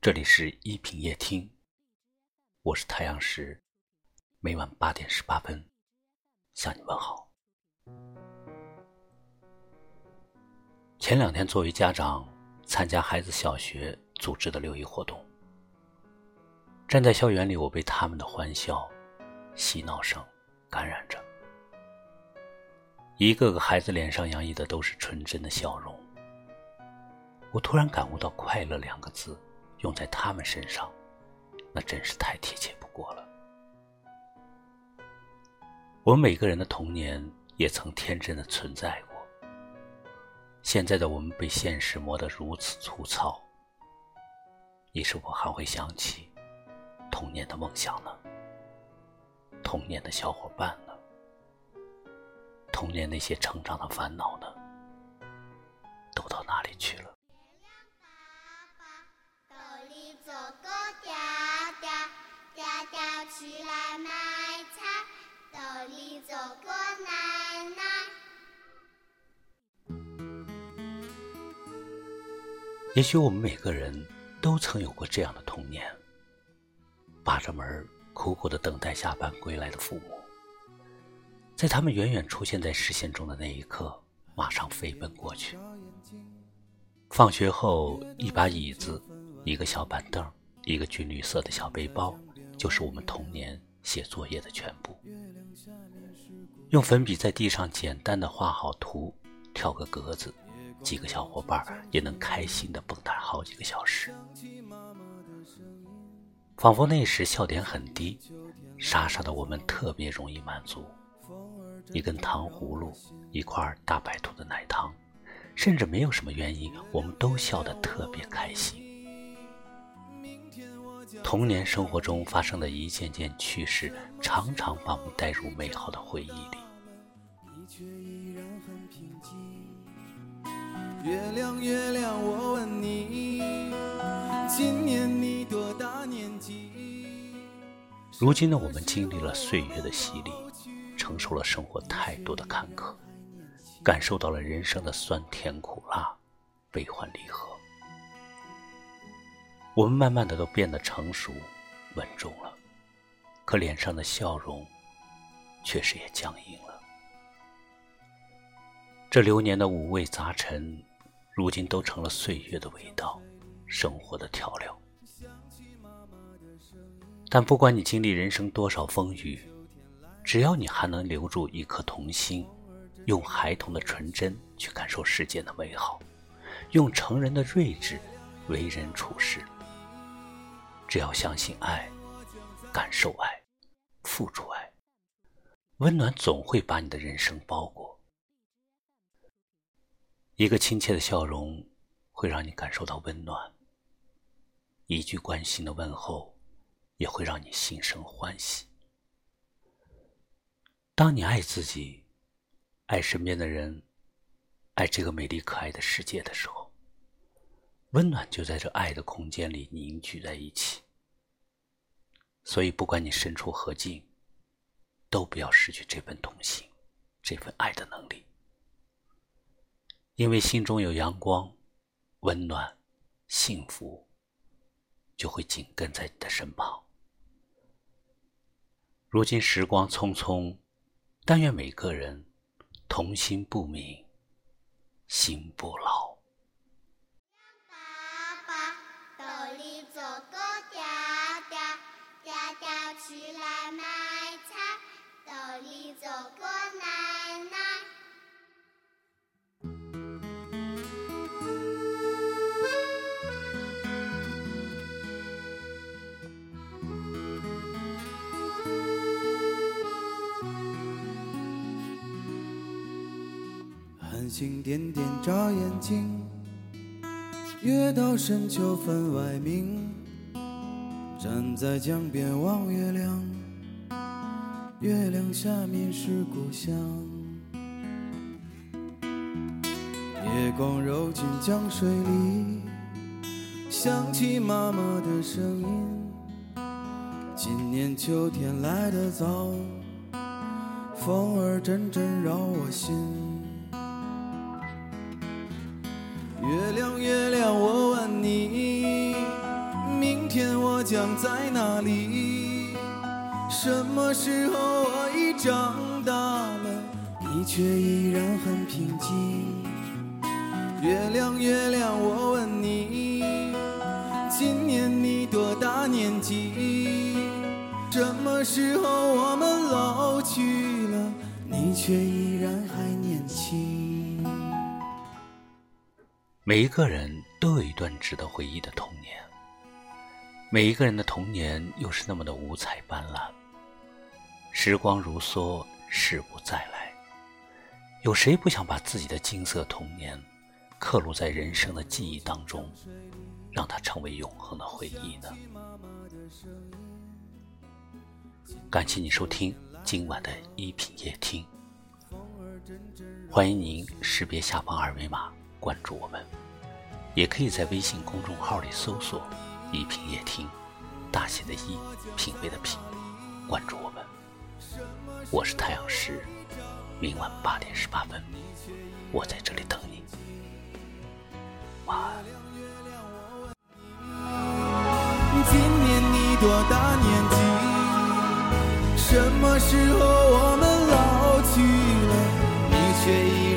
这里是一品夜听，我是太阳石，每晚八点十八分向你问好。前两天作为家长参加孩子小学组织的六一活动，站在校园里，我被他们的欢笑、嬉闹声感染着，一个个孩子脸上洋溢的都是纯真的笑容，我突然感悟到“快乐”两个字。用在他们身上，那真是太贴切不过了。我们每个人的童年也曾天真的存在过。现在的我们被现实磨得如此粗糙，你是否还会想起童年的梦想呢？童年的小伙伴呢？童年那些成长的烦恼呢？也许我们每个人都曾有过这样的童年：扒着门，苦苦的等待下班归来的父母，在他们远远出现在视线中的那一刻，马上飞奔过去。放学后，一把椅子，一个小板凳，一个军绿色的小背包，就是我们童年写作业的全部。用粉笔在地上简单的画好图，挑个格子。几个小伙伴也能开心的蹦跶好几个小时，仿佛那时笑点很低，傻傻的我们特别容易满足。一根糖葫芦，一块大白兔的奶糖，甚至没有什么原因，我们都笑得特别开心。童年生活中发生的一件件趣事，常常把我们带入美好的回忆里。月亮，月亮，我问你，今年你多大年纪？如今的我们经历了岁月的洗礼，承受了生活太多的坎坷，感受到了人生的酸甜苦辣、悲欢离合。我们慢慢的都变得成熟、稳重了，可脸上的笑容，确实也僵硬了。这流年的五味杂陈。如今都成了岁月的味道，生活的调料。但不管你经历人生多少风雨，只要你还能留住一颗童心，用孩童的纯真去感受世间的美好，用成人的睿智为人处事，只要相信爱，感受爱，付出爱，温暖总会把你的人生包裹。一个亲切的笑容，会让你感受到温暖；一句关心的问候，也会让你心生欢喜。当你爱自己、爱身边的人、爱这个美丽可爱的世界的时候，温暖就在这爱的空间里凝聚在一起。所以，不管你身处何境，都不要失去这份同心、这份爱的能力。因为心中有阳光、温暖、幸福，就会紧跟在你的身旁。如今时光匆匆，但愿每个人童心不泯，心不老。爸爸星点点眨眼睛，月到深秋分外明。站在江边望月亮，月亮下面是故乡。月光揉进江水里，想起妈妈的声音。今年秋天来得早，风儿阵阵扰我心。将在哪里？什么时候我已长大了，你却依然很平静。月亮，月亮，我问你，今年你多大年纪？什么时候我们老去了，你却依然还年轻？每一个人都有一段值得回忆的童年，每一个人的童年又是那么的五彩斑斓。时光如梭，事不再来。有谁不想把自己的金色童年刻录在人生的记忆当中，让它成为永恒的回忆呢？感谢你收听今晚的一品夜听，欢迎您识别下方二维码关注我们，也可以在微信公众号里搜索“一品夜听”，大写的一，品味的品，关注我们。我是太阳石，明晚八点十八分，我在这里等你。晚安。今年你多大年纪？什么时候我们老去了，你却依